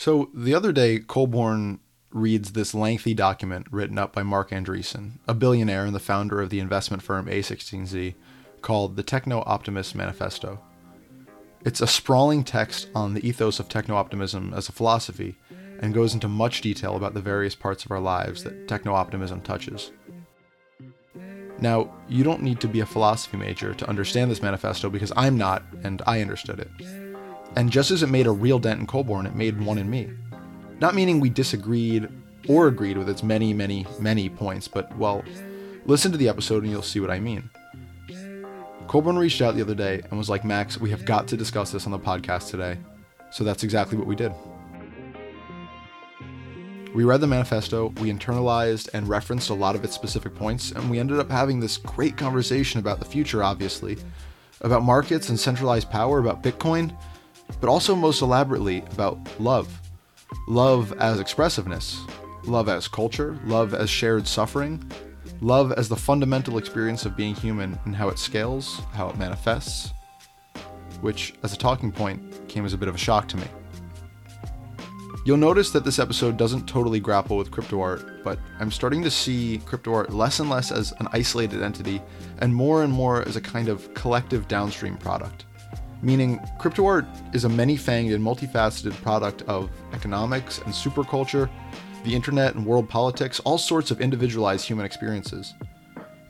So the other day, Colborn reads this lengthy document written up by Marc Andreessen, a billionaire and the founder of the investment firm A16Z, called the Techno Optimist Manifesto. It's a sprawling text on the ethos of techno optimism as a philosophy and goes into much detail about the various parts of our lives that techno optimism touches. Now, you don't need to be a philosophy major to understand this manifesto because I'm not, and I understood it. And just as it made a real dent in Colborn, it made one in me. Not meaning we disagreed or agreed with its many, many, many points, but, well, listen to the episode and you'll see what I mean. Colborn reached out the other day and was like, Max, we have got to discuss this on the podcast today. So that's exactly what we did. We read the manifesto, we internalized and referenced a lot of its specific points, and we ended up having this great conversation about the future, obviously, about markets and centralized power, about Bitcoin, but also most elaborately about love. Love as expressiveness, love as culture, love as shared suffering, love as the fundamental experience of being human and how it scales, how it manifests, which, as a talking point, came as a bit of a shock to me. You'll notice that this episode doesn't totally grapple with crypto art, but I'm starting to see crypto art less and less as an isolated entity and more and more as a kind of collective downstream product meaning crypto art is a many fanged and multifaceted product of economics and superculture, the internet and world politics, all sorts of individualized human experiences.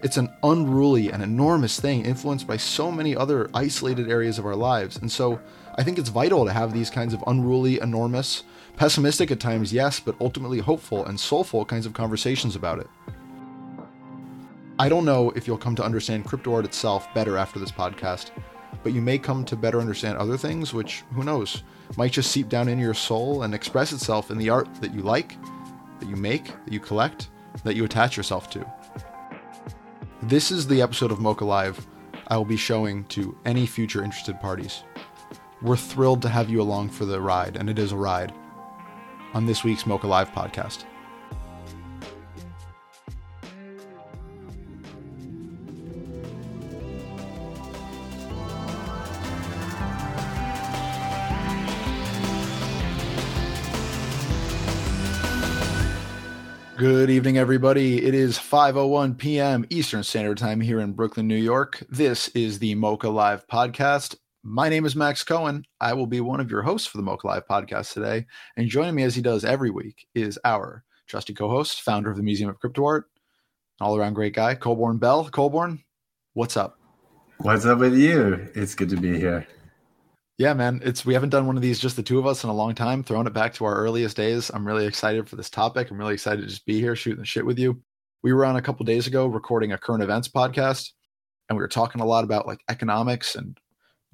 It's an unruly and enormous thing influenced by so many other isolated areas of our lives. And so I think it's vital to have these kinds of unruly, enormous, pessimistic at times, yes, but ultimately hopeful and soulful kinds of conversations about it. I don't know if you'll come to understand crypto art itself better after this podcast, but you may come to better understand other things, which, who knows, might just seep down into your soul and express itself in the art that you like, that you make, that you collect, that you attach yourself to. This is the episode of MOCA Live I will be showing to any future interested parties. We're thrilled to have you along for the ride, and it is a ride, on this week's MOCA Live podcast. Good evening, everybody. It is 5:01 p.m. Eastern Standard Time here in Brooklyn, New York. This is the MOCA Live podcast. My name is Max Cohen. I will be one of your hosts for the MOCA Live podcast today, and joining me as he does every week is our trusty co-host, founder of the Museum of Crypto Art, all-around great guy, Colborn Bell. Colborn, what's up? What's up with you? It's good to be here. Yeah, man. It's we haven't done one of these just the two of us in a long time. Throwing it back to our earliest days. I'm really excited for this topic. I'm really excited to just be here shooting the shit with you. We were on a couple days ago recording a current events podcast, and we were talking a lot about like economics. And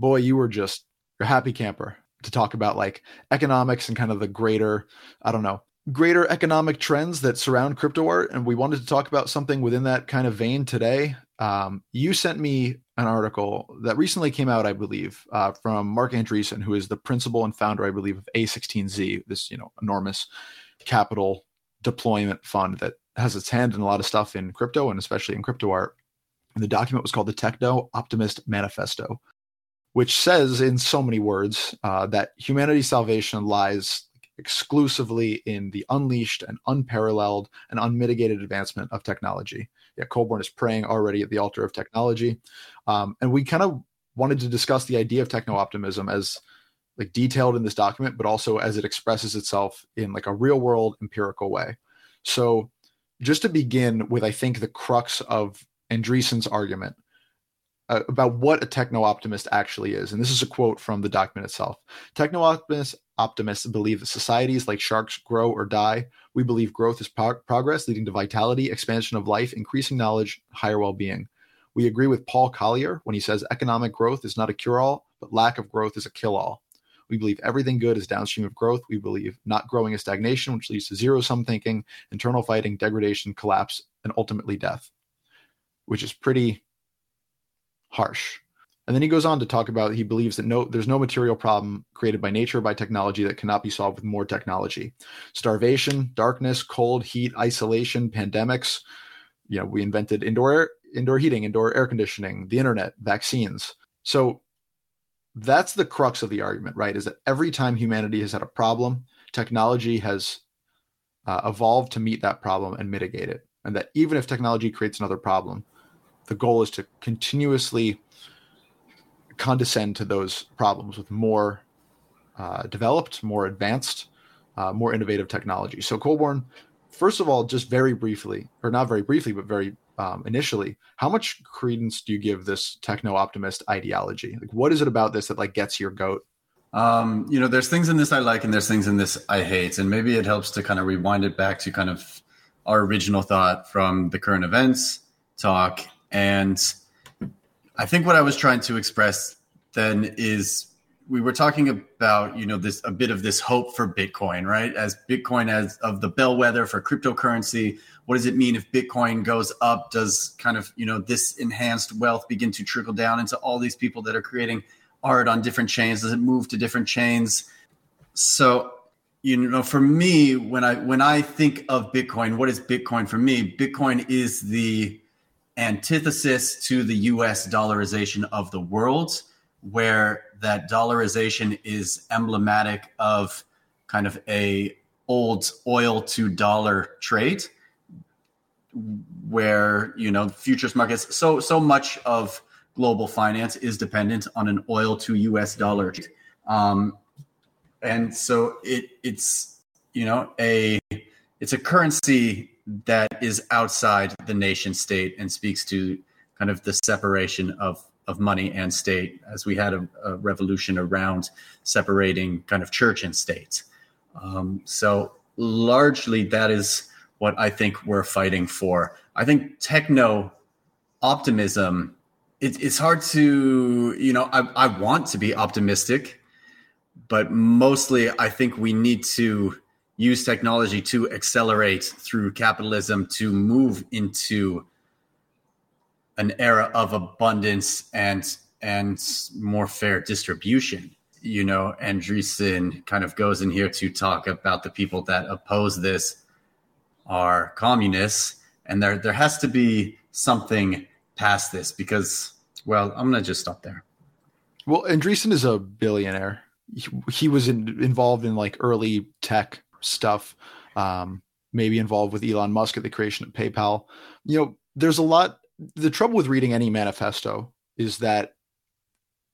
boy, you were just a happy camper to talk about like economics and kind of the greater, I don't know, greater economic trends that surround crypto art. And we wanted to talk about something within that kind of vein today. Um, you sent me an article that recently came out, I believe, uh, from Marc Andreessen, who is the principal and founder, I believe, of A16Z, this you know enormous capital deployment fund that has its hand in a lot of stuff in crypto and especially in crypto art. And the document was called the Techno Optimist Manifesto, which says in so many words uh, that humanity's salvation lies exclusively in the unleashed and unparalleled and unmitigated advancement of technology. Yeah, Colborn is praying already at the altar of technology. Um, and we kind of wanted to discuss the idea of techno optimism as like detailed in this document, but also as it expresses itself in like a real world empirical way. So just to begin with, I think the crux of Andreessen's argument uh, about what a techno optimist actually is. And this is a quote from the document itself. Techno optimists, believe that societies like sharks grow or die. We believe growth is pro- progress, leading to vitality, expansion of life, increasing knowledge, higher well being. We agree with Paul Collier when he says economic growth is not a cure all, but lack of growth is a kill all. We believe everything good is downstream of growth. We believe not growing is stagnation, which leads to zero sum thinking, internal fighting, degradation, collapse, and ultimately death, which is pretty harsh. And then he goes on to talk about he believes that no there's no material problem created by nature by technology that cannot be solved with more technology. Starvation, darkness, cold, heat, isolation, pandemics. You know, we invented indoor air, indoor heating, indoor air conditioning, the internet, vaccines. So that's the crux of the argument, right? Is that every time humanity has had a problem, technology has uh, evolved to meet that problem and mitigate it. And that even if technology creates another problem, the goal is to continuously condescend to those problems with more uh, developed, more advanced, uh, more innovative technology. So, Colborn, first of all, just very briefly, or not very briefly, but very um, initially, how much credence do you give this techno optimist ideology? Like, what is it about this that like gets your goat? Um, you know, there's things in this I like and there's things in this I hate. And maybe it helps to kind of rewind it back to kind of our original thought from the current events talk. And I think what I was trying to express then is we were talking about, you know, this a bit of this hope for Bitcoin, right? As Bitcoin as of the bellwether for cryptocurrency. What does it mean if Bitcoin goes up? Does kind of, you know, this enhanced wealth begin to trickle down into all these people that are creating art on different chains? Does it move to different chains? So, you know, for me, when I when I think of Bitcoin, what is Bitcoin for me? Bitcoin is the antithesis to the US dollarization of the world, where that dollarization is emblematic of kind of a old oil to dollar trade where you know futures markets so so much of global finance is dependent on an oil to US dollar. Um, and so it, it's, you know, a, it's a currency that is outside the nation state and speaks to kind of the separation of, of money and state as we had a, a revolution around separating kind of church and state. Um, so largely that is what I think we're fighting for. I think techno optimism it, it's hard to you know I, I want to be optimistic but mostly i think we need to use technology to accelerate through capitalism to move into an era of abundance and and more fair distribution you know andreessen kind of goes in here to talk about the people that oppose this are communists and there there has to be something past this because, well, I'm to just stop there. Well, Andreessen is a billionaire. He, he was in, involved in like early tech stuff, um, maybe involved with Elon Musk at the creation of PayPal. You know, there's a lot. The trouble with reading any manifesto is that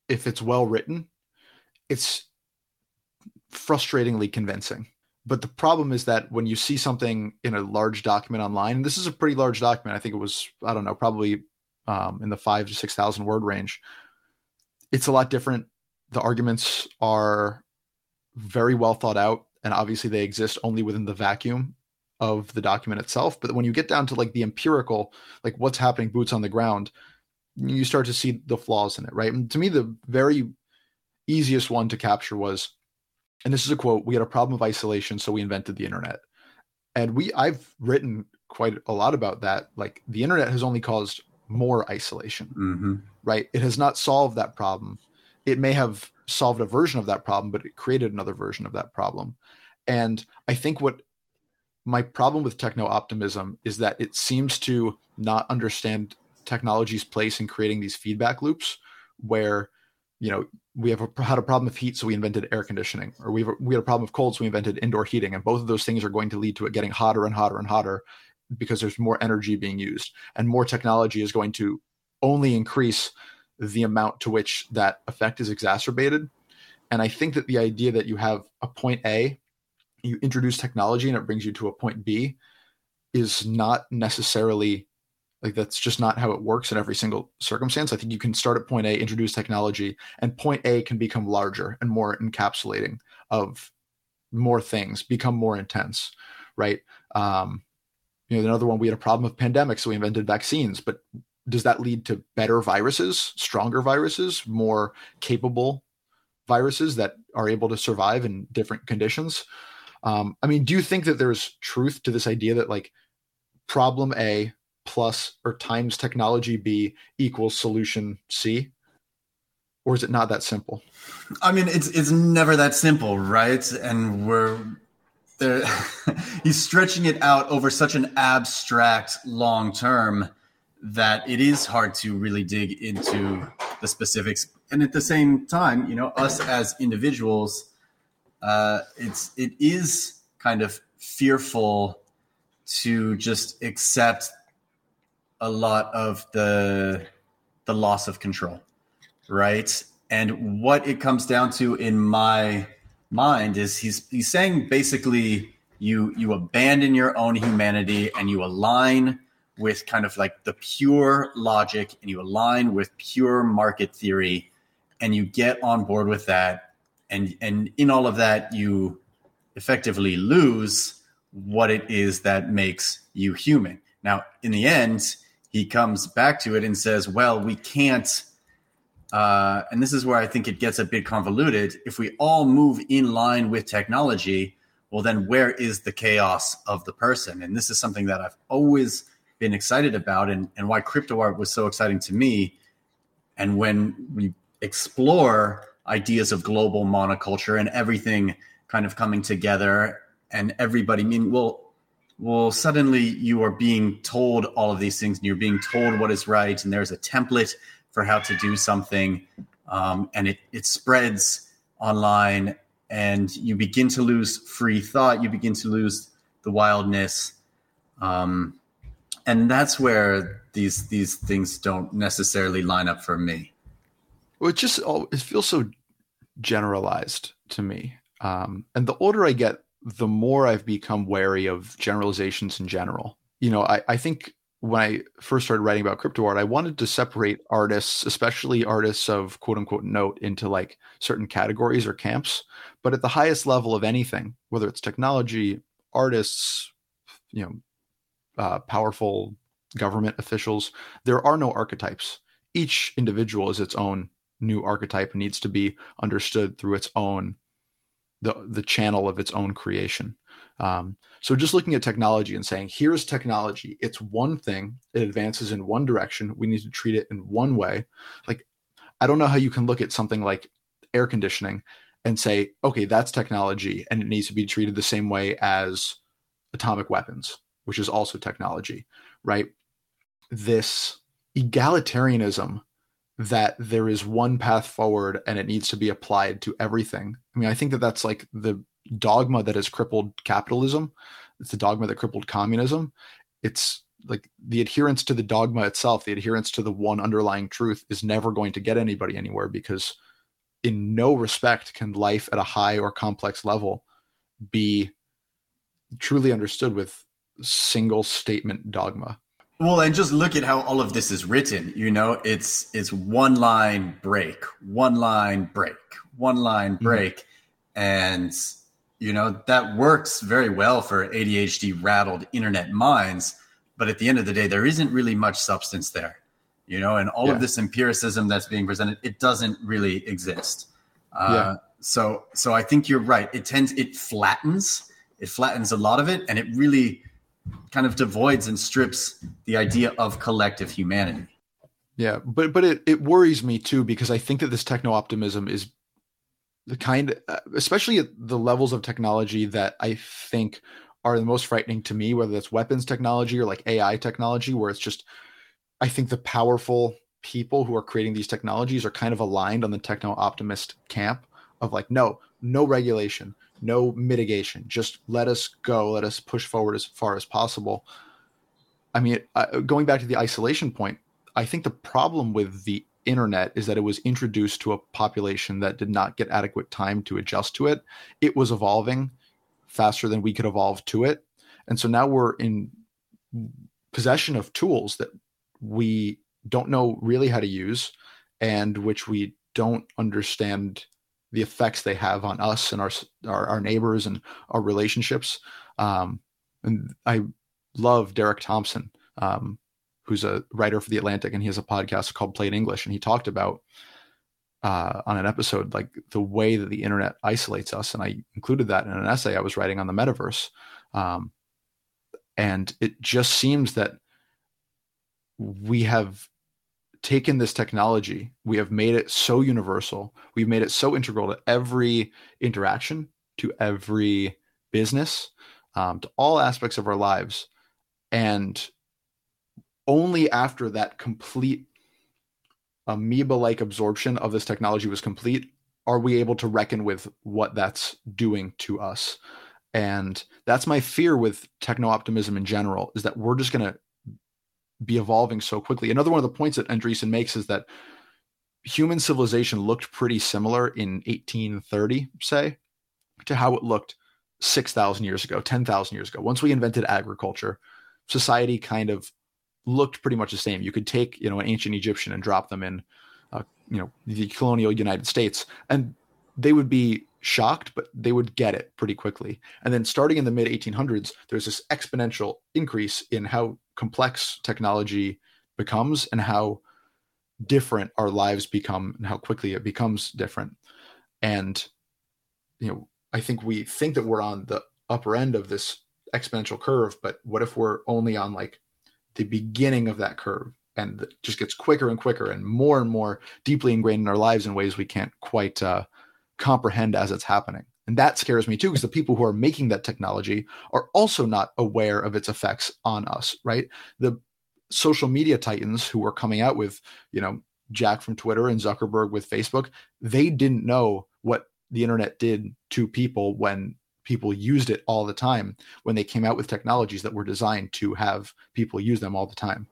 if it's well written, it's frustratingly convincing. But the problem is that when you see something in a large document online, and this is a pretty large document, I think it was, I don't know, probably um, in the five to 6,000 word range. It's a lot different. The arguments are very well thought out, and obviously they exist only within the vacuum of the document itself. But when you get down to like the empirical, like what's happening, boots on the ground, you start to see the flaws in it, right? And to me, the very easiest one to capture was, and this is a quote: "We had a problem of isolation, so we invented the internet." And we, I've written quite a lot about that. Like the internet has only caused more isolation, mm-hmm. right? It has not solved that problem. It may have solved a version of that problem, but it created another version of that problem. And I think what my problem with techno optimism is that it seems to not understand technology's place in creating these feedback loops where you know we have a, had a problem of heat so we invented air conditioning or we we had a problem of cold so we invented indoor heating and both of those things are going to lead to it getting hotter and hotter and hotter because there's more energy being used and more technology is going to only increase the amount to which that effect is exacerbated. And i think that the idea that you have a point a you introduce technology and it brings you to a point b is not necessarily like that's just not how it works in every single circumstance. I think you can start at point a introduce technology and point a can become larger and more encapsulating of more things become more intense right? Um you know another one we had a problem with pandemics so we invented vaccines but does that lead to better viruses stronger viruses more capable viruses that are able to survive in different conditions um, i mean do you think that there's truth to this idea that like problem a plus or times technology b equals solution c? Or is it not that simple? I mean it's it's never that simple right? And we're there he's stretching it out over such an abstract long term that it is hard to really dig into the specifics. And at the same time you know us as individuals uh, it's it is kind of fearful to just accept a lot of the the loss of control, right? And what it comes down to in my mind is he's he's saying basically you you abandon your own humanity and you align with kind of like the pure logic and you align with pure market theory and you get on board with that and and in all of that you effectively lose what it is that makes you human. Now in the end he comes back to it and says well we can't uh, and this is where i think it gets a bit convoluted. If we all move in line with technology well then where is the chaos of the person? And this is something that i've always been excited about and, and why crypto art was so exciting to me. And when we explore ideas of global monoculture and everything kind of coming together and everybody I mean well well suddenly you are being told all of these things and you're being told what is right and there's a template for how to do something um, and it, it spreads online and you begin to lose free thought you begin to lose the wildness um, and that's where these these things don't necessarily line up for me it just it feels so generalized to me. Um, and the older I get, the more I've become wary of generalizations in general. You know, I, I think when I first started writing about crypto art, I wanted to separate artists, especially artists of quote unquote note, into like certain categories or camps. But at the highest level of anything, whether it's technology, artists, you know, uh, powerful government officials, there are no archetypes. Each individual is its own new archetype needs to be understood through its own the the channel of its own creation. Um, so just looking at technology and saying, here's technology. It's one thing. It advances in one direction. We need to treat it in one way. Like, I don't know how you can look at something like air conditioning and say, okay, that's technology, and it needs to be treated the same way as atomic weapons, which is also technology, right? This egalitarianism that there is one path forward and it needs to be applied to everything. I mean, I think that that's like the dogma that has crippled capitalism. It's the dogma that crippled communism. It's like the adherence to the dogma itself, the adherence to the one underlying truth is never going to get anybody anywhere because in no respect can life at a high or complex level be truly understood with single statement dogma. Well, and just look at how all of this is written. You know, it's it's one line break, one line break, one line mm-hmm. break, mm-hmm. and you know that works very well for ADHD rattled internet minds. But at the end of the day, there isn't really much substance there. You know, and all yeah. of this empiricism that's being presented, it doesn't really exist. Uh, yeah. So, so I think you're right. It tends, it flattens, it flattens a lot of it, and it really kind of devoids and strips the idea of collective humanity. Yeah, but but it, it worries me too because I think that this techno optimism is the kind, uh, especially at the levels of technology that I think are the most frightening to me, whether that's weapons technology or like AI technology, where it's just, I think the powerful people who are creating these technologies are kind of aligned on the techno optimist camp of like, no, no regulation, no mitigation. Just let us go. Let us push forward as far as possible. I mean, uh, going back to the isolation point, I think the problem with the internet is that it was introduced to a population that did not get adequate time to adjust to it. It was evolving faster than we could evolve to it. And so now we're in possession of tools that we don't know really how to use and which we don't understand the effects they have on us and our our, our neighbors and our relationships. Um, and I love Derek Thompson, um, who's a writer for the Atlantic, and he has a podcast called Plain English, and he talked about uh, on an episode like the way that the internet isolates us, and I included that in an essay I was writing on the metaverse. Um, and it just seems that we have taken this technology, we have made it so universal, we've made it so integral to every interaction, to every business, um, to all aspects of our lives. And only after that complete amoeba like absorption of this technology was complete are we able to reckon with what that's doing to us? And that's my fear with techno optimism in general is that we're just going to be evolving so quickly. Another one of the points that Andreessen makes is that human civilization looked pretty similar in 1830, say, to how it looked 6,000 years ago, 10,000 years ago. Once we invented agriculture, society kind of looked pretty much the same. You could take, you know, an ancient Egyptian and drop them in, uh, you know, the colonial United States, and they would be shocked, but they would get it pretty quickly. And then starting in the mid 1800s, there's this exponential increase in how complex technology becomes and how different our lives become and how quickly it becomes different. And, you know, I think we think that we're on the upper end of this exponential curve, but what if we're only on like the beginning of that curve and it just gets quicker and quicker and more and more deeply ingrained in our lives in ways we can't quite uh, comprehend as it's happening. And that scares me too, because the people who are making that technology are also not aware of its effects on us, right? The social media titans who are coming out with, you know, Jack from Twitter and Zuckerberg with Facebook, they didn't know what the internet did to people when people used it all the time when they came out with technologies that were designed to have people use them all the time.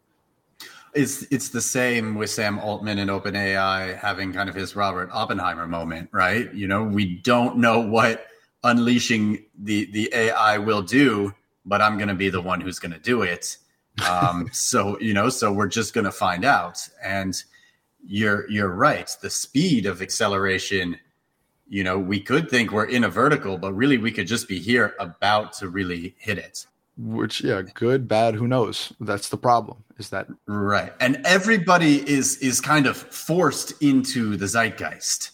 It's it's the same with Sam Altman and OpenAI having kind of his Robert Oppenheimer moment, right? You know, we don't know what unleashing the the AI will do, but I'm going to be the one who's going to do it. Um, so you know, so we're just going to find out. And you're you're right. The speed of acceleration you know, we could think we're in a vertical, but really we could just be here about to really hit it. Which, yeah, good, bad, who knows? That's the problem. Is that right? And everybody is is kind of forced into the zeitgeist,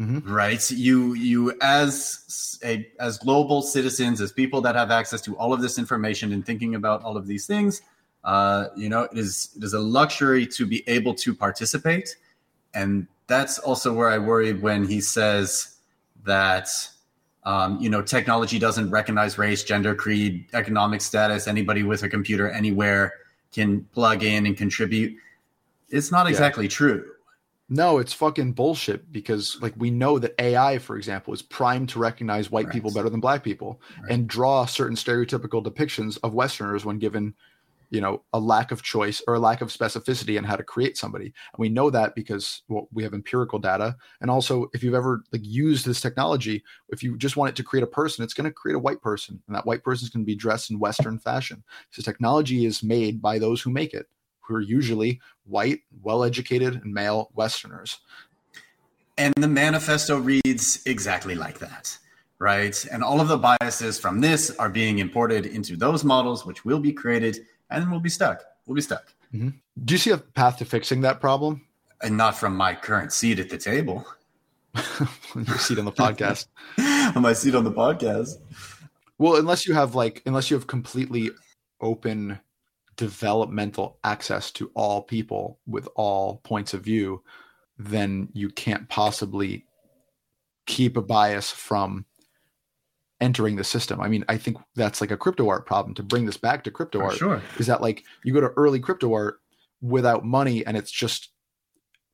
mm-hmm. right? You you as a as global citizens, as people that have access to all of this information and thinking about all of these things, uh, you know, it is it is a luxury to be able to participate, and that's also where I worry when he says that um, you know technology doesn't recognize race, gender, creed, economic status. Anybody with a computer anywhere can plug in and contribute. It's not exactly yeah. true. No, it's fucking bullshit because like we know that AI, for example, is primed to recognize white right. people better than black people right. and draw certain stereotypical depictions of Westerners when given you know a lack of choice or a lack of specificity in how to create somebody. And we know that because well, we have empirical data. And also if you've ever like used this technology if you just want it to create a person it's going to create a white person. And that white person is going to be dressed in western fashion. So technology is made by those who make it who are usually white well educated and male westerners. And the manifesto reads exactly like that right? And all of the biases from this are being imported into those models which will be created and we'll be stuck. We'll be stuck. Mm-hmm. Do you see a path to fixing that problem? And not from my current seat at the table. Your seat on the podcast. my seat on the podcast. Well, unless you have like, unless you have completely open developmental access to all people with all points of view, then you can't possibly keep a bias from entering the system. I mean, I think that's like a crypto art problem to bring this back to crypto For art. Sure. Is that like you go to early crypto art without money and it's just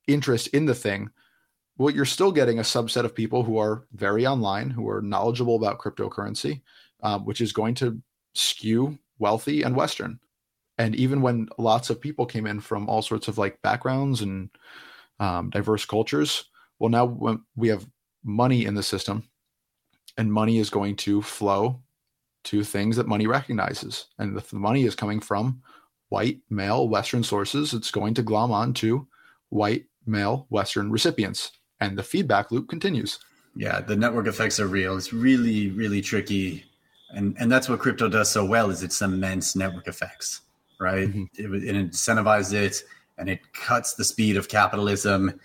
interest in the thing. Well, you're still getting a subset of people who are very online, who are knowledgeable about cryptocurrency, um, which is going to skew wealthy and Western. And even when lots of people came in from all sorts of like backgrounds and um, diverse cultures, well, now when we have money in the system, and money is going to flow to things that money recognizes. And if the money is coming from white, male, Western sources, it's going to glom on to white, male, Western recipients. And the feedback loop continues. Yeah, the network effects are real. It's really, really tricky. And, and that's what crypto does so well is it cements network effects, right? Mm-hmm. It, it incentivizes it and it cuts the speed of capitalism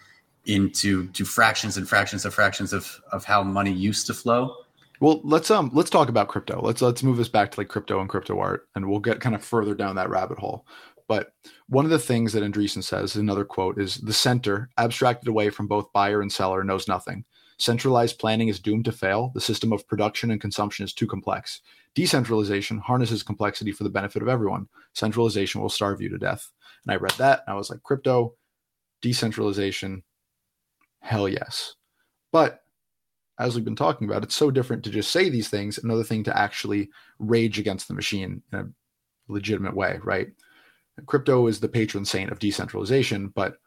into to fractions and fractions of fractions of, of how money used to flow well, let's um let's talk about crypto. Let's let's move us back to like crypto and crypto art, and we'll get kind of further down that rabbit hole. But one of the things that Andreessen says, another quote, is the center, abstracted away from both buyer and seller, knows nothing. Centralized planning is doomed to fail. The system of production and consumption is too complex. Decentralization harnesses complexity for the benefit of everyone. Centralization will starve you to death. And I read that and I was like, crypto, decentralization, hell yes. But as we've been talking about, it's so different to just say these things, another thing to actually rage against the machine in a legitimate way, right? Crypto is the patron saint of decentralization, but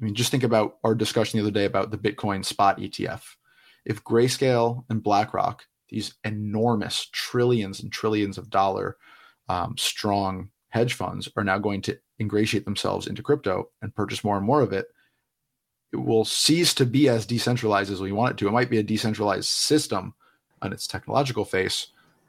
I mean, just think about our discussion the other day about the Bitcoin spot ETF. If Grayscale and BlackRock, these enormous trillions and trillions of dollar um, strong hedge funds, are now going to ingratiate themselves into crypto and purchase more and more of it, it will cease to be as decentralized as we want it to. It might be a decentralized system on its technological face,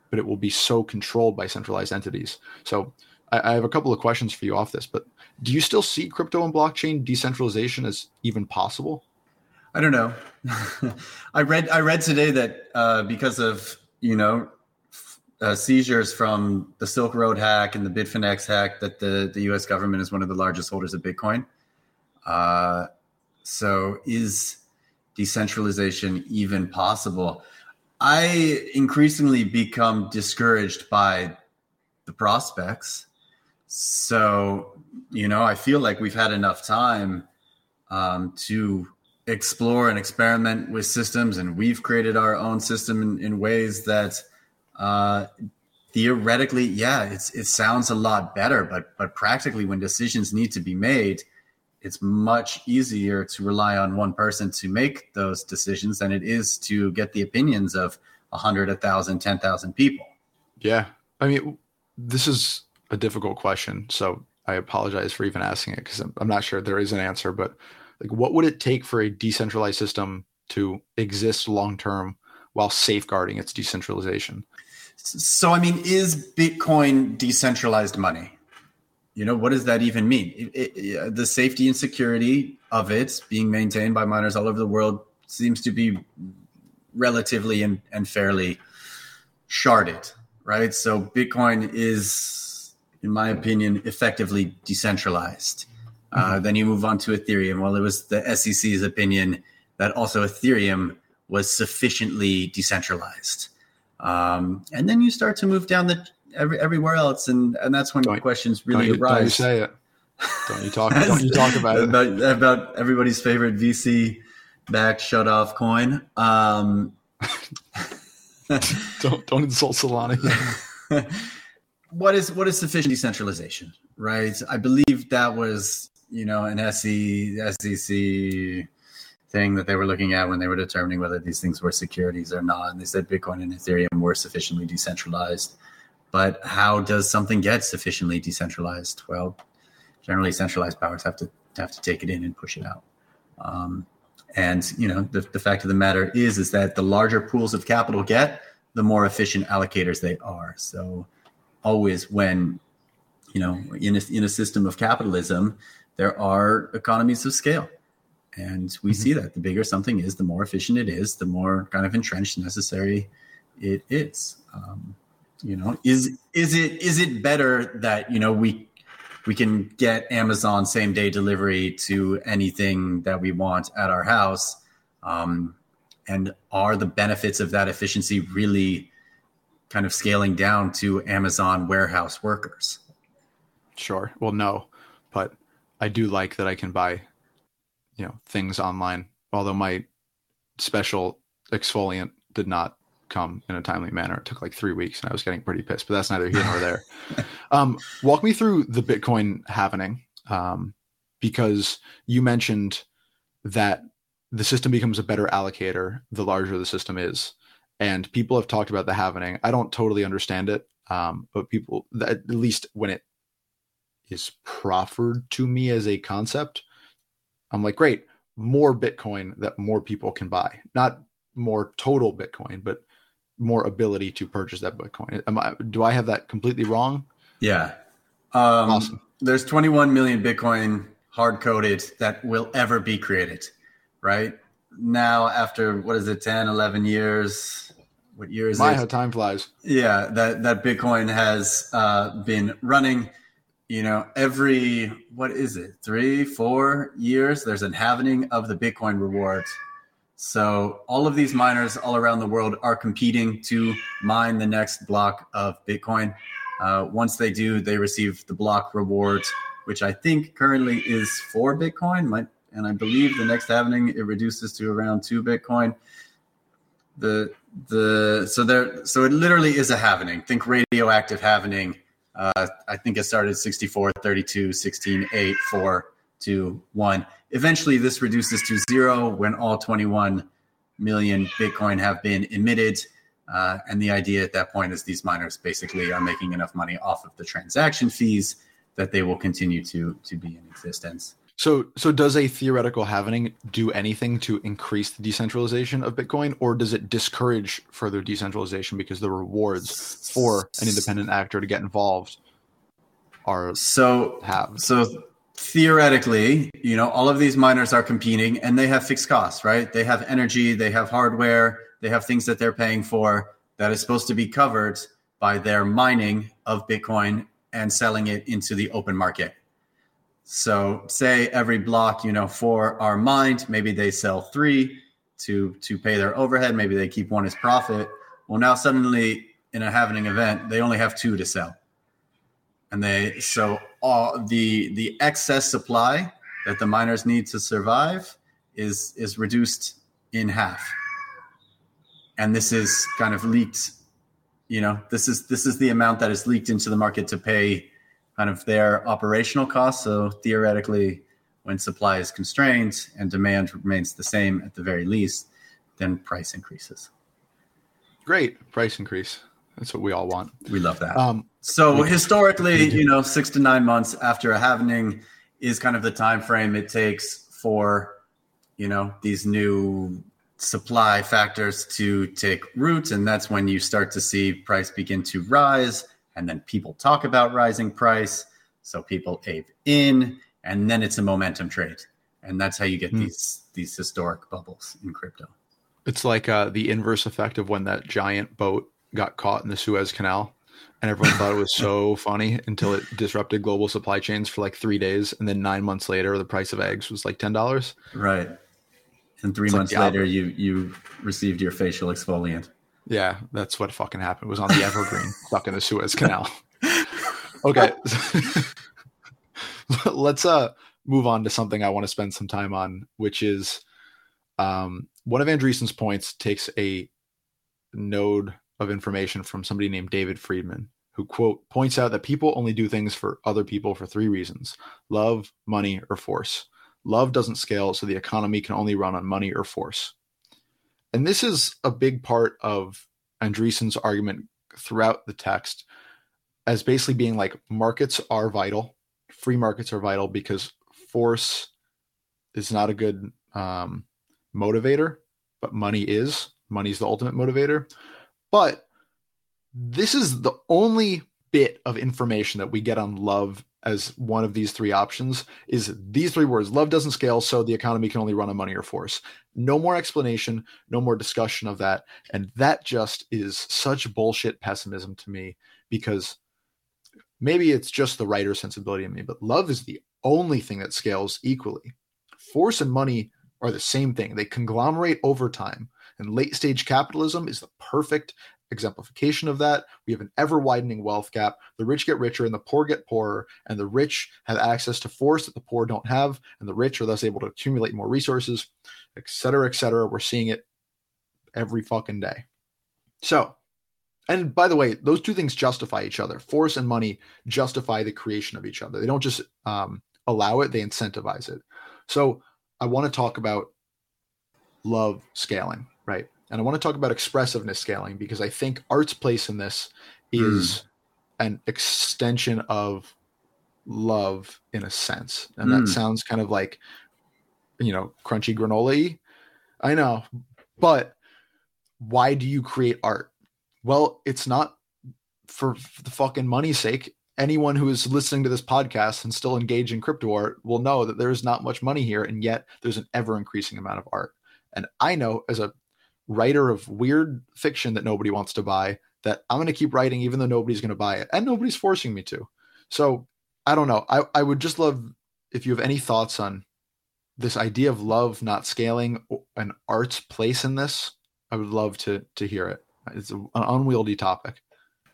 but it will be so controlled by centralized entities. So I, I have a couple of questions for you off this, but do you still see crypto and blockchain decentralization as even possible? I don't know. I read I read today that uh, because of you know uh, seizures from the Silk Road hack and the Bitfinex hack, that the the U.S. government is one of the largest holders of Bitcoin. Uh, so, is decentralization even possible? I increasingly become discouraged by the prospects. So, you know, I feel like we've had enough time um, to explore and experiment with systems, and we've created our own system in, in ways that uh, theoretically, yeah, it's it sounds a lot better, but but practically, when decisions need to be made, it's much easier to rely on one person to make those decisions than it is to get the opinions of a hundred, a thousand, ten thousand people. Yeah, I mean, this is a difficult question, so I apologize for even asking it because I'm, I'm not sure there is an answer. But like, what would it take for a decentralized system to exist long term while safeguarding its decentralization? So, I mean, is Bitcoin decentralized money? You know what does that even mean? It, it, the safety and security of it being maintained by miners all over the world seems to be relatively and, and fairly sharded right? So bitcoin is in my opinion effectively decentralized. Uh, mm-hmm. uh, then you move on to ethereum. Well it was the sec's opinion that also ethereum was sufficiently decentralized. Um, and then you start to move down the every, everywhere else, and and that's when don't, questions really don't you, arise. Don't you say it? Don't you talk? don't you talk about it? About, about everybody's favorite VC backed shut off coin. Um, don't don't insult Solana. what is what is sufficient decentralization? Right. I believe that was you know an SE SEC thing that they were looking at when they were determining whether these things were securities or not. And they said Bitcoin and Ethereum were sufficiently decentralized. But how does something get sufficiently decentralized? Well, generally, centralized powers have to have to take it in and push it out. Um, and you know, the, the fact of the matter is, is that the larger pools of capital get, the more efficient allocators they are. So, always when you know, in a, in a system of capitalism, there are economies of scale. And we mm-hmm. see that the bigger something is, the more efficient it is, the more kind of entrenched necessary it is. Um, you know is is it is it better that you know we we can get amazon same day delivery to anything that we want at our house um, and are the benefits of that efficiency really kind of scaling down to amazon warehouse workers? Sure. Well no but i do like that i can buy you know things online although my special exfoliant did not come in a timely manner. It took like three weeks, and I was getting pretty pissed. But that's neither here nor there. um, walk me through the Bitcoin halvening, um, because you mentioned that the system becomes a better allocator the larger the system is, and people have talked about the halvening. I don't totally understand it, um, but people, at least when it is proffered to me as a concept, I'm like, great, more Bitcoin that more people can buy. Not more total Bitcoin, but more ability to purchase that Bitcoin. Am I, do I have that completely wrong? Yeah. Um, awesome. There's 21 million Bitcoin hard coded that will ever be created, right? Now, after what is it, 10, 11 years? What year is My, it? how time flies. Yeah, that, that Bitcoin has uh, been running. You know, every, what is it, three, four years, there's an halvening of the Bitcoin reward so all of these miners all around the world are competing to mine the next block of Bitcoin. Uh, once they do, they receive the block reward, which I think currently is four Bitcoin. And I believe the next halving it reduces to around two Bitcoin. The the so there so it literally is a halving. Think radioactive halving. Uh, I think it started 64, 32, 16, 8, 4, 2, 1. Eventually, this reduces to zero when all 21 million Bitcoin have been emitted. Uh, and the idea at that point is these miners basically are making enough money off of the transaction fees that they will continue to to be in existence. So, so does a theoretical halving do anything to increase the decentralization of Bitcoin, or does it discourage further decentralization because the rewards for an independent actor to get involved are so have? So theoretically, you know, all of these miners are competing, and they have fixed costs, right? They have energy, they have hardware, they have things that they're paying for that is supposed to be covered by their mining of Bitcoin and selling it into the open market. So say every block, you know, for our mined, maybe they sell three to to pay their overhead. Maybe they keep one as profit. Well, now suddenly in a halving event, they only have two to sell, and they so all the the excess supply that the miners need to survive is is reduced in half, and this is kind of leaked. You know, this is this is the amount that is leaked into the market to pay kind of their operational costs. So theoretically, when supply is constrained and demand remains the same at the very least, then price increases. Great price increase. That's what we all want. We love that. Um, so historically, you know, six to nine months after a halvening is kind of the time frame it takes for you know these new supply factors to take root, and that's when you start to see price begin to rise and then people talk about rising price so people ape in and then it's a momentum trade and that's how you get mm. these these historic bubbles in crypto it's like uh, the inverse effect of when that giant boat got caught in the suez canal and everyone thought it was so funny until it disrupted global supply chains for like three days and then nine months later the price of eggs was like $10 right. And three it's months like later you you received your facial exfoliant. Yeah, that's what fucking happened. It was on the Evergreen, stuck in the Suez Canal. okay, let's uh move on to something I want to spend some time on, which is um, one of Andreessen's points takes a node of information from somebody named David Friedman, who quote points out that people only do things for other people for three reasons: love, money, or force. Love doesn't scale, so the economy can only run on money or force. And this is a big part of Andreessen's argument throughout the text as basically being like markets are vital, free markets are vital because force is not a good um, motivator, but money is. Money is the ultimate motivator. But this is the only bit of information that we get on love as one of these three options is these three words. Love doesn't scale so the economy can only run on money or force. No more explanation no more discussion of that. And that just is such bullshit pessimism to me because maybe it's just the writer sensibility in me but love is the only thing that scales equally. Force and money are the same thing. They conglomerate over time and late stage capitalism is the perfect exemplification of that. We have an ever widening wealth gap. The rich get richer and the poor get poorer, and the rich have access to force that the poor don't have, and the rich are thus able to accumulate more resources, et cetera, et cetera. We're seeing it every fucking day. So, and by the way, those two things justify each other. Force and money justify the creation of each other. They don't just um, allow it, they incentivize it. So, I want to talk about love scaling, right? And I want to talk about expressiveness scaling because I think art's place in this is mm. an extension of love in a sense. And mm. that sounds kind of like, you know, crunchy granola I know. But why do you create art? Well, it's not for the fucking money's sake. Anyone who is listening to this podcast and still engaged in crypto art will know that there is not much money here, and yet there's an ever increasing amount of art. And I know as a writer of weird fiction that nobody wants to buy that I'm going to keep writing even though nobody's going to buy it and nobody's forcing me to. So I don't know. I, I would just love if you have any thoughts on this idea of love not scaling an art's place in this. I would love to to hear it. It's an unwieldy topic.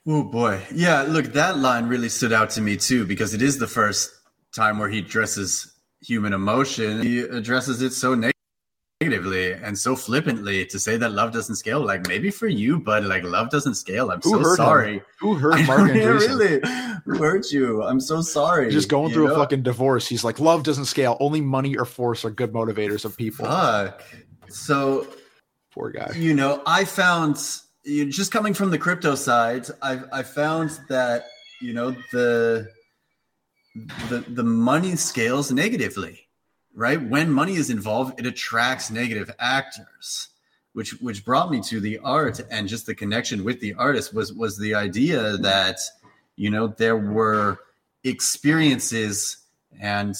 Oh boy, yeah. Look, that line really stood out to me too because it is the first time where he addresses human emotion, he addresses it so negatively and so flippantly to say that love doesn't scale. Like maybe for you, but like love doesn't scale. I'm Who so sorry. Him? Who hurt Marc really? Who hurt you? I'm so sorry. Just going through a fucking divorce. He's like, love doesn't scale. Only money or force are good motivators of people. Fuck. So poor guy. You know, I found just coming from the crypto side, I I found that you know the the the money scales negatively, right? When money is involved, it attracts negative actors, which which brought me to the art and just the connection with the artist was was the idea that you know there were experiences and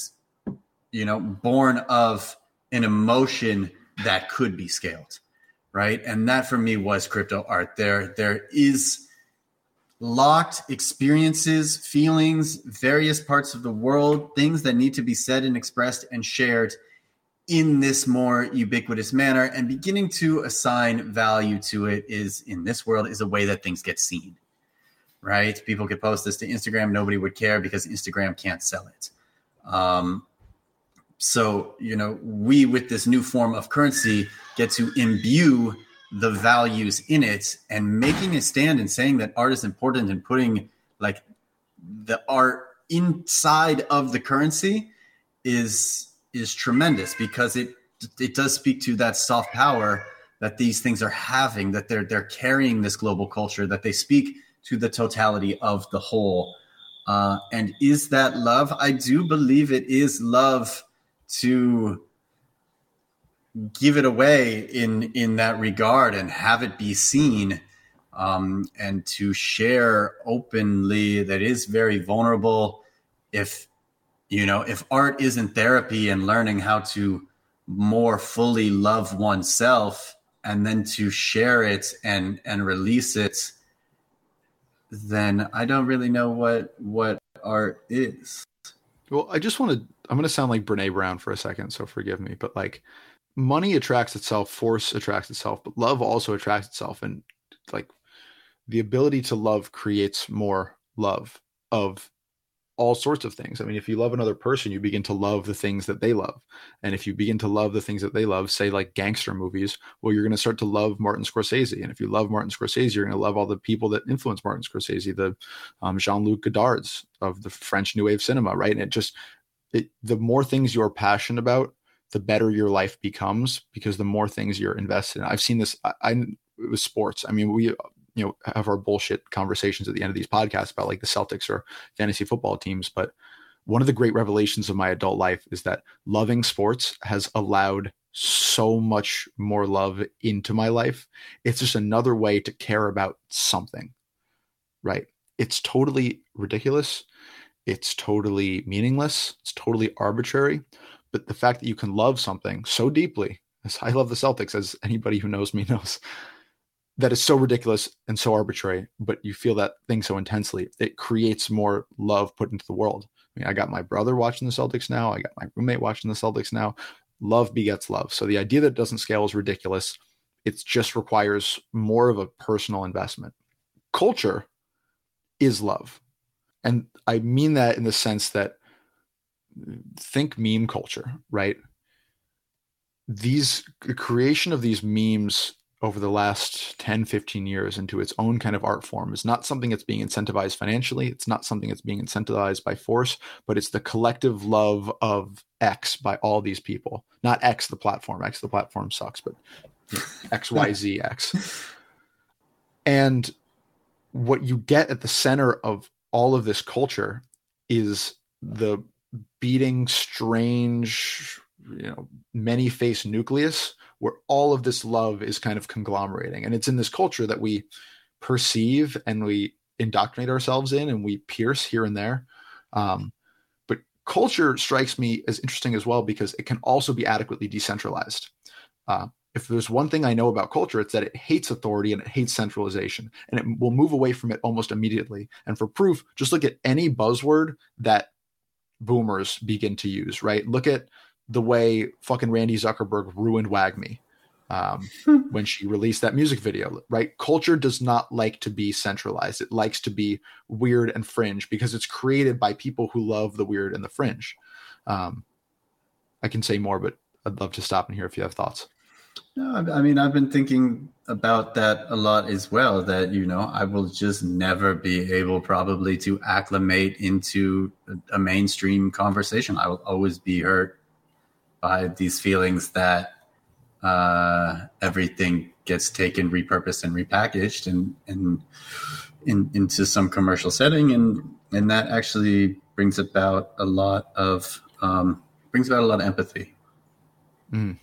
you know born of an emotion that could be scaled right and that for me was crypto art there there is locked experiences, feelings, various parts of the world, things that need to be said and expressed and shared in this more ubiquitous manner. And beginning to assign value to it is in this world is a way that things get seen right? People could post this to instagram. Nobody would care because instagram can't sell it. Um, so you know we with this new form of currency get to imbue the values in it and making a stand and saying that art is important and putting like the art inside of the currency is is tremendous because it it does speak to that soft power that these things are having that they're they're carrying this global culture that they speak to the totality of the whole. Uh, and is that love? I do believe it is love to give it away in in that regard and have it be seen um, and to share openly that is very vulnerable if you know if art isn't therapy and learning how to more fully love oneself and then to share it and and release it then i don't really know what what art is. Well i just want to i'm going to sound like brene brown for a second so forgive me but like money attracts itself, force attracts itself, but love also attracts itself. And like the ability to love creates more love of all sorts of things. I mean, if you love another person, you begin to love the things that they love. And if you begin to love the things that they love, say like gangster movies, well, you're going to start to love Martin Scorsese. And if you love Martin Scorsese, you're going to love all the people that influence Martin Scorsese, the um, Jean-Luc Godards of the French New Wave cinema, right? And it just, it, the more things you're passionate about, the better your life becomes because the more things you're invested in. I've seen this. I, I it was sports. I mean, we you know have our bullshit conversations at the end of these podcasts about like the Celtics or fantasy football teams, but one of the great revelations of my adult life is that loving sports has allowed so much more love into my life. It's just another way to care about something, right? It's totally ridiculous. It's totally meaningless. It's totally arbitrary. But the fact that you can love something so deeply, as I love the Celtics, as anybody who knows me knows, that is so ridiculous and so arbitrary, but you feel that thing so intensely, it creates more love put into the world. I mean, I got my brother watching the Celtics now. I got my roommate watching the Celtics now. Love begets love. So the idea that it doesn't scale is ridiculous. It just requires more of a personal investment. Culture is love. And I mean that in the sense that think meme culture, right? These the creation of these memes over the last 10, 15 years into its own kind of art form is not something that's being incentivized financially. It's not something that's being incentivized by force, but it's the collective love of X by all these people. Not X, the platform. X, the platform sucks, but X, Y, Z, X. And what you get at the center of all of this culture is the beating strange you know many face nucleus where all of this love is kind of conglomerating. And it's in this culture that we perceive and we indoctrinate ourselves in and we pierce here and there. Um, but culture strikes me as interesting as well because it can also be adequately decentralized. Uh, if there's one thing I know about culture, it's that it hates authority and it hates centralization, and it will move away from it almost immediately. And for proof, just look at any buzzword that boomers begin to use, right? Look at the way fucking Randi Zuckerberg ruined WAGMI um, when she released that music video, right? Culture does not like to be centralized. It likes to be weird and fringe because it's created by people who love the weird and the fringe. Um, I can say more, but I'd love to stop and hear if you have thoughts. No, I mean, I've been thinking about that a lot as well. That, you know, I will just never be able probably to acclimate into a mainstream conversation. I will always be hurt by these feelings that uh, everything gets taken, repurposed, and repackaged and, and in, into some commercial setting. And, and that actually brings about a lot of, um, brings about a lot of empathy. Mm.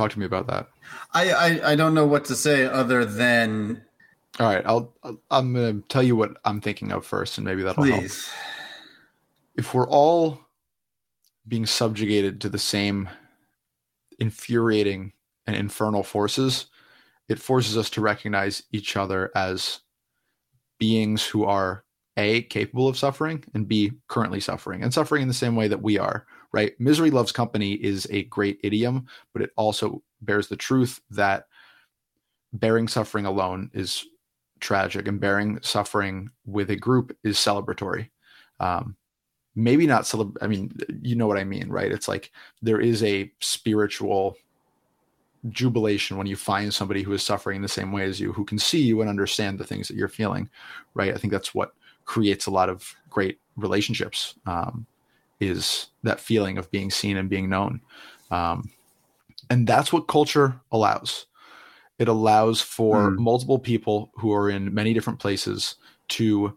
Talk to me about that. I, I, I don't know what to say other than. All right, I'll I'm gonna tell you what I'm thinking of first, and maybe that'll please. help. If we're all being subjugated to the same infuriating and infernal forces, it forces us to recognize each other as beings who are a capable of suffering and b currently suffering and suffering in the same way that we are right? Misery loves company is a great idiom but it also bears the truth that bearing suffering alone is tragic and bearing suffering with a group is celebratory. Um, maybe not celeb- i mean you know what i mean right? It's like there is a spiritual jubilation when you find somebody who is suffering in the same way as you who can see you and understand the things that you're feeling right? I think that's what creates a lot of great relationships. Um, is that feeling of being seen and being known. Um, and that's what culture allows. It allows for mm. multiple people who are in many different places to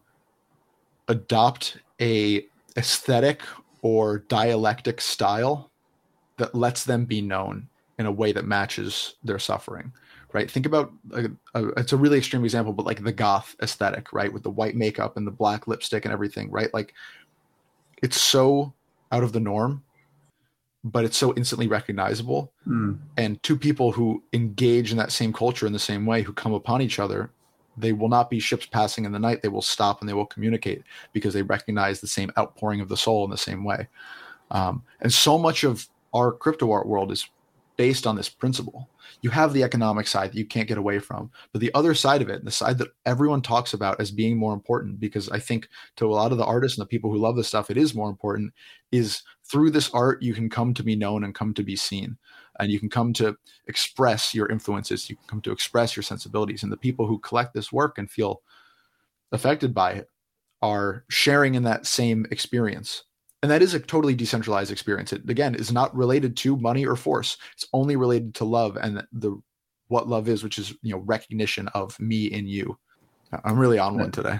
adopt a aesthetic or dialectic style that lets them be known in a way that matches their suffering right? Think about a, a, it's a really extreme example but like the goth aesthetic right? With the white makeup and the black lipstick and everything right? Like it's so out of the norm but it's so instantly recognizable mm. and two people who engage in that same culture in the same way who come upon each other they will not be ships passing in the night they will stop and they will communicate because they recognize the same outpouring of the soul in the same way um, and so much of our crypto art world is based on this principle. You have the economic side that you can't get away from, but the other side of it, the side that everyone talks about as being more important, because I think to a lot of the artists and the people who love this stuff, it is more important, is through this art, you can come to be known and come to be seen. And you can come to express your influences, you can come to express your sensibilities. And the people who collect this work and feel affected by it are sharing in that same experience and that is a totally decentralized experience. It again is not related to money or force. It's only related to love and the what love is which is you know recognition of me in you. I'm really on one today.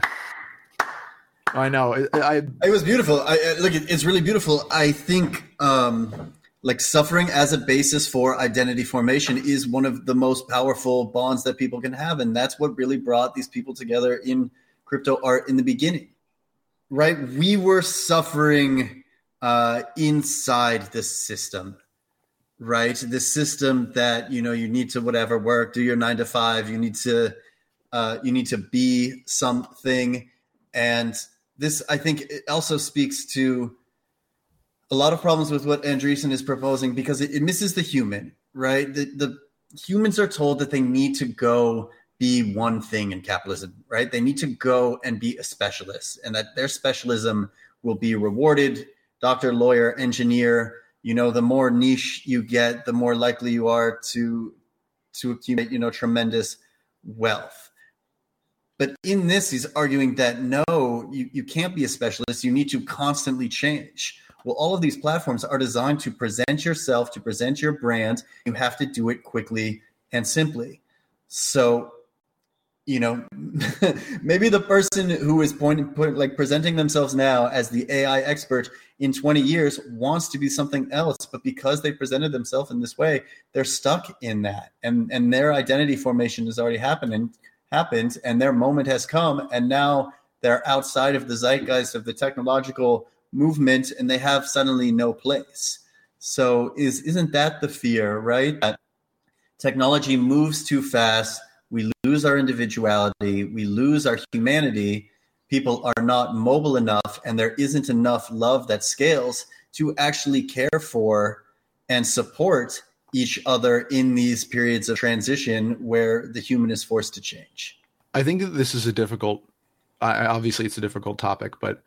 I know. I, I it was beautiful. I look it's really beautiful. I think um like suffering as a basis for identity formation is one of the most powerful bonds that people can have. And that's what really brought these people together in crypto art in the beginning right? We were suffering uh, inside the system, right? The system that you know you need to whatever work, do your nine to five. You need to uh, you need to be something, and this I think it also speaks to a lot of problems with what Andreessen is proposing because it, it misses the human, right? The, the humans are told that they need to go be one thing in capitalism, right? They need to go and be a specialist and that their specialism will be rewarded. Doctor, lawyer, engineer, you know, the more niche you get, the more likely you are to to accumulate, you know, tremendous wealth. But in this, he's arguing that no, you, you can't be a specialist. You need to constantly change. Well, all of these platforms are designed to present yourself, to present your brand. You have to do it quickly and simply. So you know maybe the person who is pointing point, like presenting themselves now as the ai expert in 20 years wants to be something else but because they presented themselves in this way they're stuck in that. And and their identity formation has already happened and happened and their moment has come and now they're outside of the zeitgeist of the technological movement and they have suddenly no place. So is isn't that the fear right? That technology moves too fast we lose our individuality, we lose our humanity. People are not mobile enough, and there isn't enough love that scales to actually care for and support each other in these periods of transition where the human is forced to change. I think that this is a difficult, obviously, it's a difficult topic, but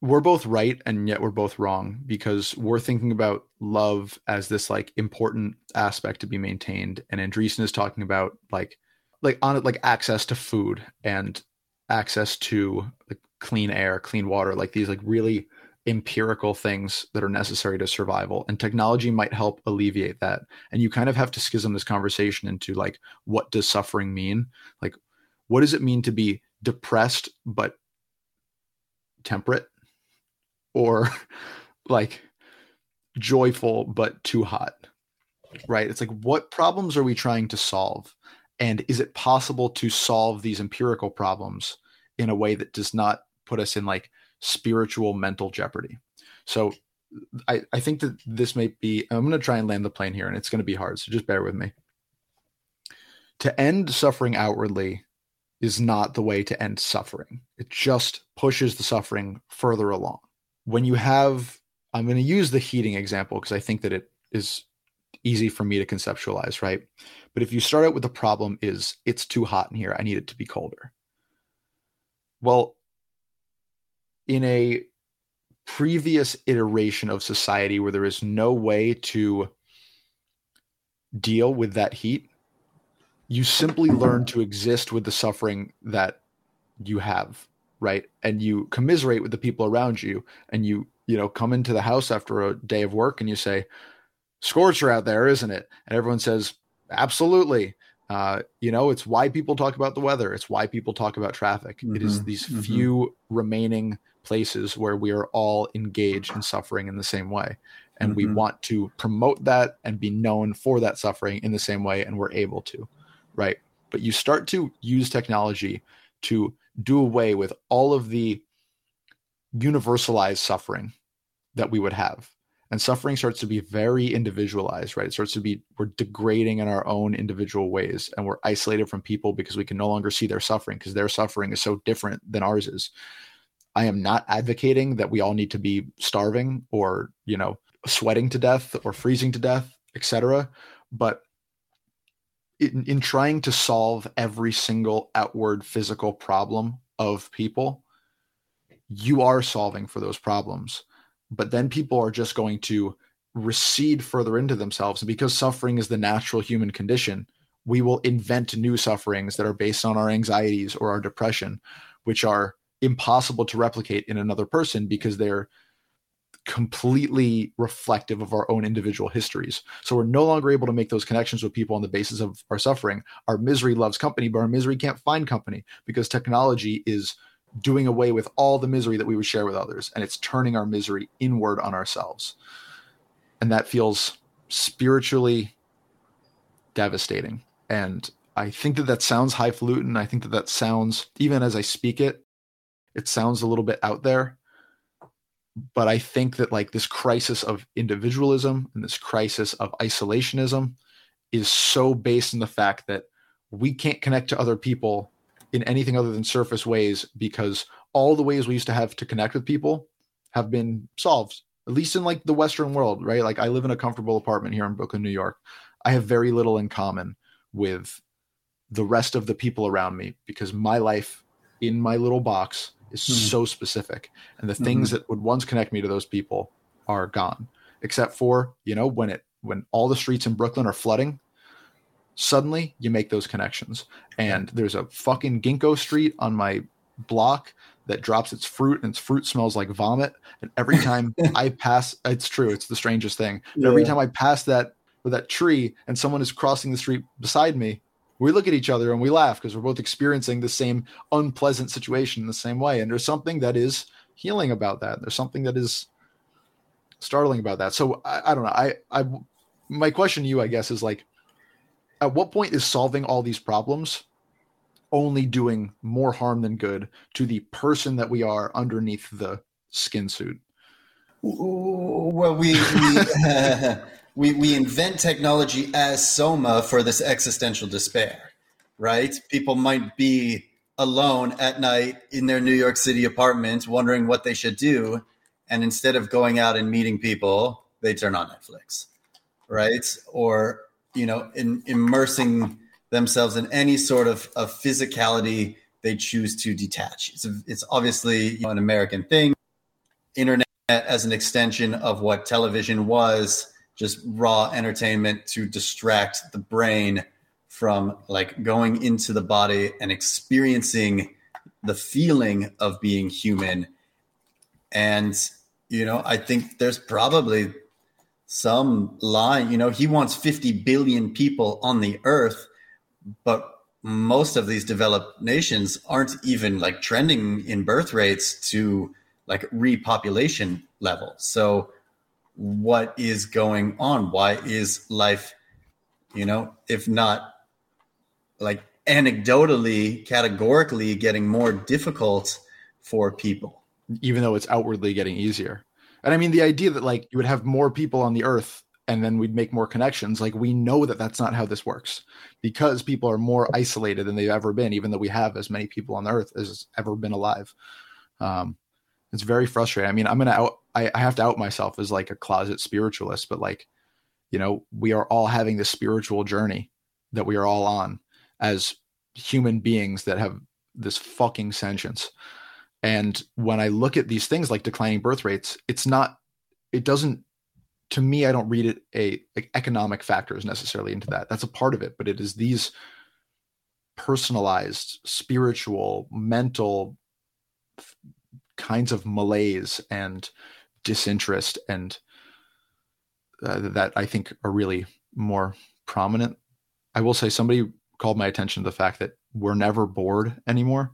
we're both right and yet we're both wrong because we're thinking about love as this like important aspect to be maintained and Andreessen is talking about like like on like access to food and access to like clean air clean water like these like really empirical things that are necessary to survival. And technology might help alleviate that. And you kind of have to schism this conversation into like what does suffering mean? Like what does it mean to be depressed but temperate? Or like joyful but too hot? Right? It's like what problems are we trying to solve and is it possible to solve these empirical problems in a way that does not put us in like spiritual mental jeopardy? So i i think that this may be i'm going to try and land the plane here and it's going to be hard so just bear with me. To end suffering outwardly is not the way to end suffering. It just pushes the suffering further along. When you have i'm going to use the heating example because i think that it is easy for me to conceptualize right but if you start out with the problem is it's too hot in here i need it to be colder. Well in a previous iteration of society where there is no way to deal with that heat you simply learn to exist with the suffering that you have right? And you commiserate with the people around you and you you know come into the house after a day of work and you say scorcher out there isn't it? And everyone says absolutely uh, you know it's why people talk about the weather it's why people talk about traffic mm-hmm. it is mm-hmm. these mm-hmm. few remaining places where we are all engaged in suffering in the same way and mm-hmm. we want to promote that and be known for that suffering in the same way and we're able to right but you start to use technology to do away with all of the universalized suffering that we would have. And suffering starts to be very individualized, right? It starts to be, we're degrading in our own individual ways and we're isolated from people because we can no longer see their suffering because their suffering is so different than ours is. I am not advocating that we all need to be starving or, you know, sweating to death or freezing to death, etc. But in, in trying to solve every single outward physical problem of people, you are solving for those problems. But then people are just going to recede further into themselves. And because suffering is the natural human condition, we will invent new sufferings that are based on our anxieties or our depression, which are impossible to replicate in another person because they're completely reflective of our own individual histories. So we're no longer able to make those connections with people on the basis of our suffering. Our misery loves company, but our misery can't find company because technology is doing away with all the misery that we would share with others and it's turning our misery inward on ourselves. And that feels spiritually devastating. And I think that that sounds highfalutin. I think that that sounds, even as I speak it, it sounds a little bit out there but I think that like this crisis of individualism and this crisis of isolationism is so based in the fact that we can't connect to other people in anything other than surface ways because all the ways we used to have to connect with people have been solved at least in like the western world right like i live in a comfortable apartment here in brooklyn new york i have very little in common with the rest of the people around me because my life in my little box is hmm. so specific and the things mm-hmm. that would once connect me to those people are gone except for you know when it when all the streets in brooklyn are flooding suddenly you make those connections and there's a fucking ginkgo street on my block that drops its fruit and its fruit smells like vomit and every time i pass it's true it's the strangest thing yeah. every time i pass that with that tree and someone is crossing the street beside me we look at each other and we laugh because we're both experiencing the same unpleasant situation in the same way. And there's something that is healing about that. There's something that is startling about that. So I, I don't know. I, I, my question to you, I guess, is like, at what point is solving all these problems only doing more harm than good to the person that we are underneath the skin suit? Well, we, we we, we invent technology as soma for this existential despair, right? People might be alone at night in their New York City apartment wondering what they should do. And instead of going out and meeting people, they turn on Netflix, right? Or, you know, in, immersing themselves in any sort of, of physicality they choose to detach. It's, a, it's obviously you know, an American thing internet as an extension of what television was, just raw entertainment to distract the brain from like going into the body and experiencing the feeling of being human. And, you know, I think there's probably some line, you know, he wants 50 billion people on the earth, but most of these developed nations aren't even like trending in birth rates to like repopulation level. So what is going on? Why is life, you know, if not like anecdotally, categorically getting more difficult for people? Even though it's outwardly getting easier. And I mean, the idea that like you would have more people on the earth and then we'd make more connections, like we know that that's not how this works because people are more isolated than they've ever been, even though we have as many people on the earth as has ever been alive. Um, it's very frustrating. I mean, I'm gonna out. I, I have to out myself as like a closet spiritualist, but like, you know, we are all having this spiritual journey that we are all on as human beings that have this fucking sentience. And when I look at these things like declining birth rates, it's not. It doesn't. To me, I don't read it a like economic factors necessarily into that. That's a part of it, but it is these personalized, spiritual, mental kinds of malaise and disinterest and uh, that I think are really more prominent. I will say somebody called my attention to the fact that we're never bored anymore.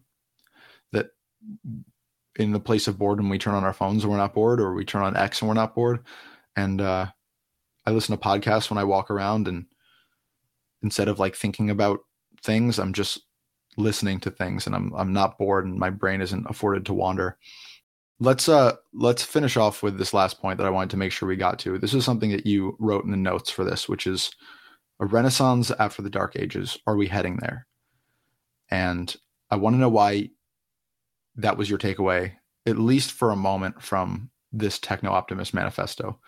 In the place of boredom, we turn on our phones and we're not bored, or we turn on X and we're not bored. And uh, I listen to podcasts when I walk around, and instead of like thinking about things, I'm just listening to things and I'm I'm not bored and my brain isn't afforded to wander. Let's uh let's finish off with this last point that I wanted to make sure we got to. This is something that you wrote in the notes for this, which is a renaissance after the dark ages. Are we heading there? And I want to know why that was your takeaway, at least for a moment from this techno optimist manifesto.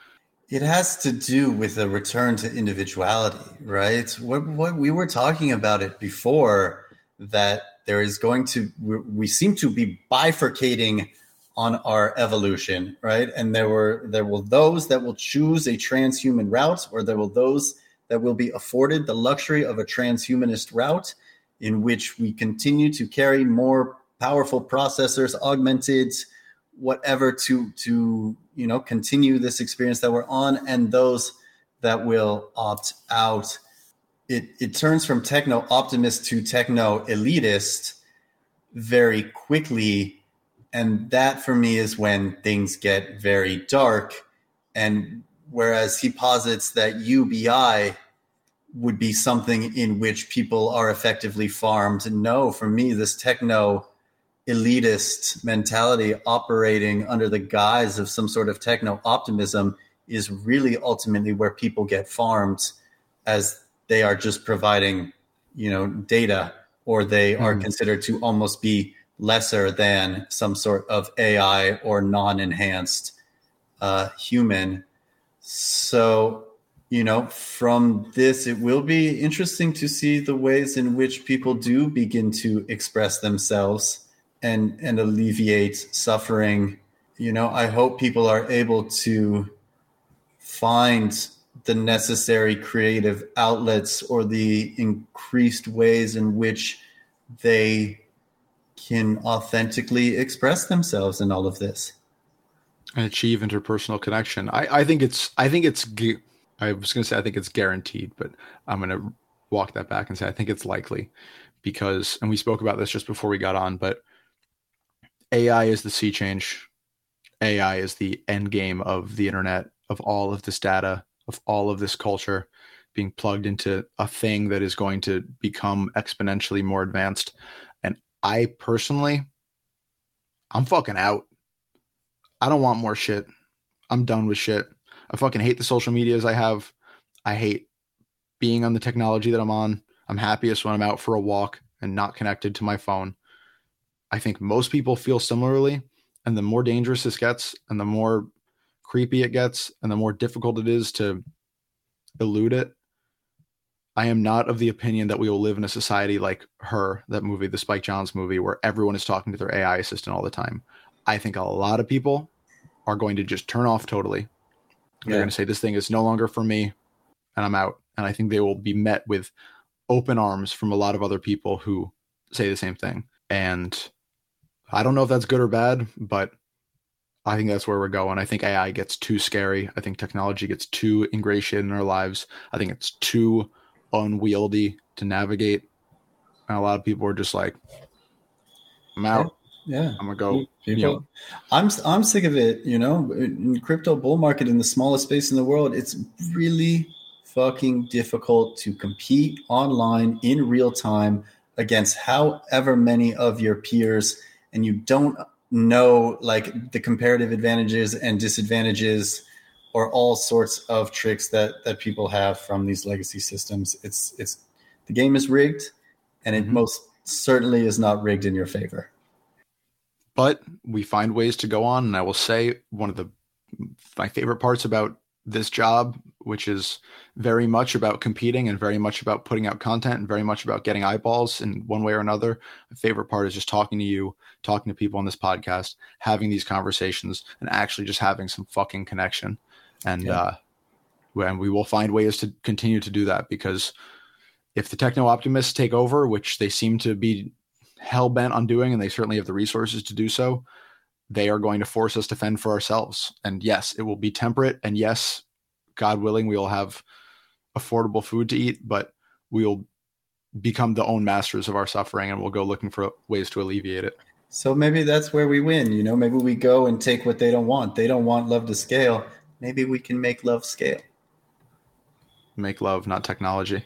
It has to do with a return to individuality, right? What, what we were talking about it before that there is going to we seem to be bifurcating on our evolution right and there were there will those that will choose a transhuman route or there will those that will be afforded the luxury of a transhumanist route in which we continue to carry more powerful processors augmented whatever to to you know continue this experience that we're on and those that will opt out. It it turns from techno optimist to techno elitist very quickly. And that for me is when things get very dark. And whereas he posits that ubi would be something in which people are effectively farmed no for me this techno elitist mentality operating under the guise of some sort of techno optimism is really ultimately where people get farmed as they are just providing, you know, data or they mm. are considered to almost be lesser than some sort of AI or non-enhanced uh, human. So, you know, from this, it will be interesting to see the ways in which people do begin to express themselves and and alleviate suffering. You know, I hope people are able to find the necessary creative outlets or the increased ways in which they can authentically express themselves in all of this and achieve interpersonal connection. I, I think it's I think it's I was going to say I think it's guaranteed, but I'm going to walk that back and say I think it's likely because and we spoke about this just before we got on, but AI is the sea change. AI is the end game of the internet of all of this data of all of this culture being plugged into a thing that is going to become exponentially more advanced. And I personally, I'm fucking out. I don't want more shit. I'm done with shit. I fucking hate the social medias I have. I hate being on the technology that I'm on. I'm happiest when I'm out for a walk and not connected to my phone. I think most people feel similarly. And the more dangerous this gets and the more creepy it gets and the more difficult it is to elude it. I am not of the opinion that we will live in a society like her, that movie, the Spike Jonze movie, where everyone is talking to their AI assistant all the time. I think a lot of people are going to just turn off totally. They're going to say this thing is no longer for me, and I'm out. And I think they will be met with open arms from a lot of other people who say the same thing. And I don't know if that's good or bad, but I think that's where we're going. I think AI gets too scary. I think technology gets too ingratiated in our lives. I think it's too unwieldy to navigate. And a lot of people are just like, I'm out. Yeah. I'm gonna go. People, you know. I'm I'm sick of it. You know, in crypto bull market in the smallest space in the world, it's really fucking difficult to compete online in real time against however many of your peers, and you don't know like the comparative advantages and disadvantages or all sorts of tricks that that people have from these legacy systems. It's it's the game is rigged, and it Mhm. most certainly is not rigged in your favor. but we find ways to go on and i will say one of the my favorite parts about this job which is very much about competing and very much about putting out content and very much about getting eyeballs in one way or another my favorite part is just talking to you talking to people on this podcast having these conversations and actually just having some fucking connection and Yeah. uh and we will find ways to continue to do that because if the techno optimists take over which they seem to be hell bent on doing, and they certainly have the resources to do so, they are going to force us to fend for ourselves. And yes, it will be temperate. And yes, God willing, we will have affordable food to eat, but we will become the own masters of our suffering and we'll go looking for ways to alleviate it. So maybe that's where we win. You know, maybe we go and take what they don't want. They don't want love to scale. Maybe we can make love scale. Make love, not technology.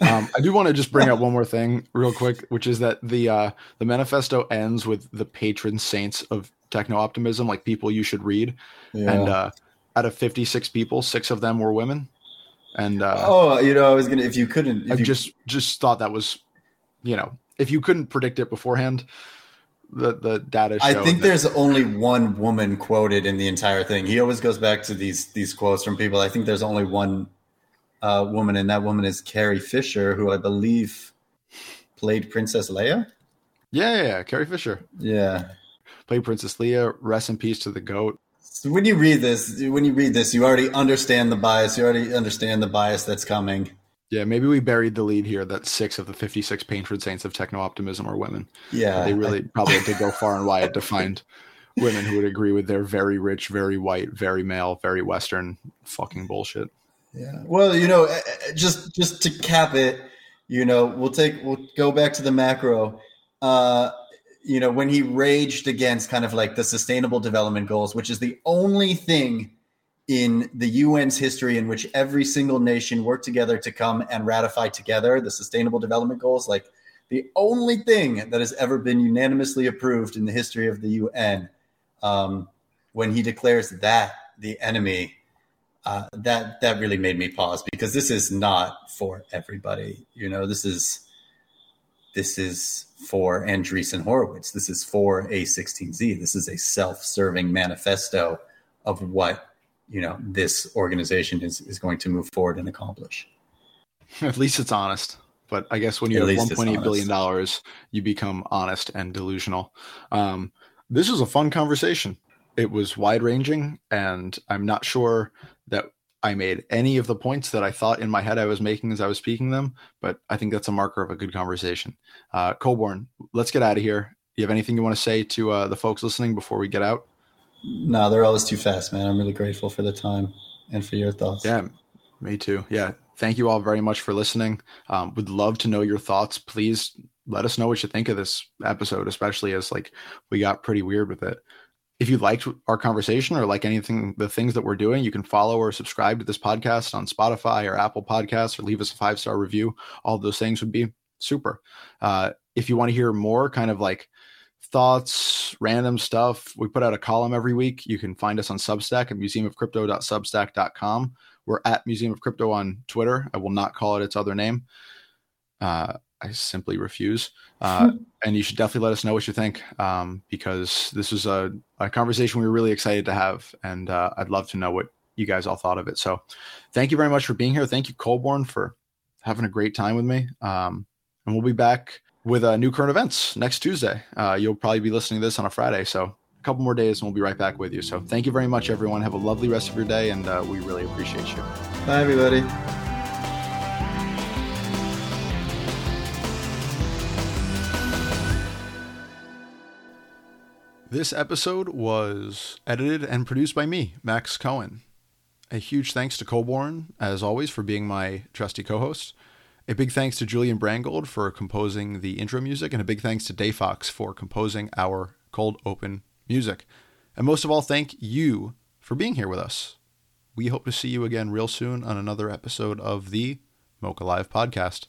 Um, I do want to just bring up one more thing real quick, which is that the uh, the manifesto ends with the patron saints of techno optimism, like people you should read. Yeah. And uh, out of 56 people, six of them were women. And uh, oh, you know, I was gonna if you couldn't, if I you, just just thought that was, you know, if you couldn't predict it beforehand, the the data. I think that- there's only one woman quoted in the entire thing. He always goes back to these these quotes from people. I think there's only one uh, woman, and that woman is Carrie Fisher, who I believe played Princess Leia. yeah, yeah, yeah, Carrie Fisher Yeah. played Princess Leia. Rest in peace to the goat. So when you read this, when you read this, you already understand the bias. You already understand the bias that's coming. Yeah, maybe we buried the lead here that six of the 56 patron saints of techno optimism are women. Yeah, they really probably had to go far and wide to find women who would agree with their very rich, very white, very male, very Western fucking bullshit. Yeah. Well, you know, just just to cap it, you know, we'll take we'll go back to the macro. Uh, you know, when he raged against kind of like the sustainable development goals, which is the only thing in the UN's history in which every single nation worked together to come and ratify together the sustainable development goals, like the only thing that has ever been unanimously approved in the history of the UN. Um, when he declares that the enemy uh, that that really made me pause because this is not for everybody. You know, this is this is for Andreessen Horowitz. This is for A16Z. This is a self-serving manifesto of what you know this organization is is going to move forward and accomplish. At least it's honest. But I guess when you At have 1.8 billion dollars, you become honest and delusional. Um, this was a fun conversation. It was wide ranging, and I'm not sure that I made any of the points that I thought in my head I was making as I was speaking them. But I think that's a marker of a good conversation. Uh, Colborn, let's get out of here. You have anything you want to say to uh, the folks listening before we get out? No, they're always too fast, man. I'm really grateful for the time and for your thoughts. Yeah, me too. Yeah. Thank you all very much for listening. Um, would love to know your thoughts. Please let us know what you think of this episode, especially as like we got pretty weird with it. If you liked our conversation or like anything, the things that we're doing, you can follow or subscribe to this podcast on Spotify or Apple Podcasts or leave us a five star review. All those things would be super. Uh, if you want to hear more kind of like thoughts, random stuff, we put out a column every week. You can find us on Substack at museumofcrypto.substack.com. We're at Museum of Crypto on Twitter. I will not call it its other name. Uh, I simply refuse. Uh, and you should definitely let us know what you think um, because this was a, a conversation we were really excited to have. And uh, I'd love to know what you guys all thought of it. So thank you very much for being here. Thank you, Colborn, for having a great time with me. Um, and we'll be back with uh, new current events next Tuesday. Uh, you'll probably be listening to this on a Friday. So a couple more days and we'll be right back with you. So thank you very much, everyone. Have a lovely rest of your day, and uh, we really appreciate you. Bye, everybody. This episode was edited and produced by me, Max Cohen. A huge thanks to Colborn, as always, for being my trusty co host. A big thanks to Julian Brangold for composing the intro music, and a big thanks to Day Fox for composing our cold open music. And most of all, thank you for being here with us. We hope to see you again real soon on another episode of the MOCA Live podcast.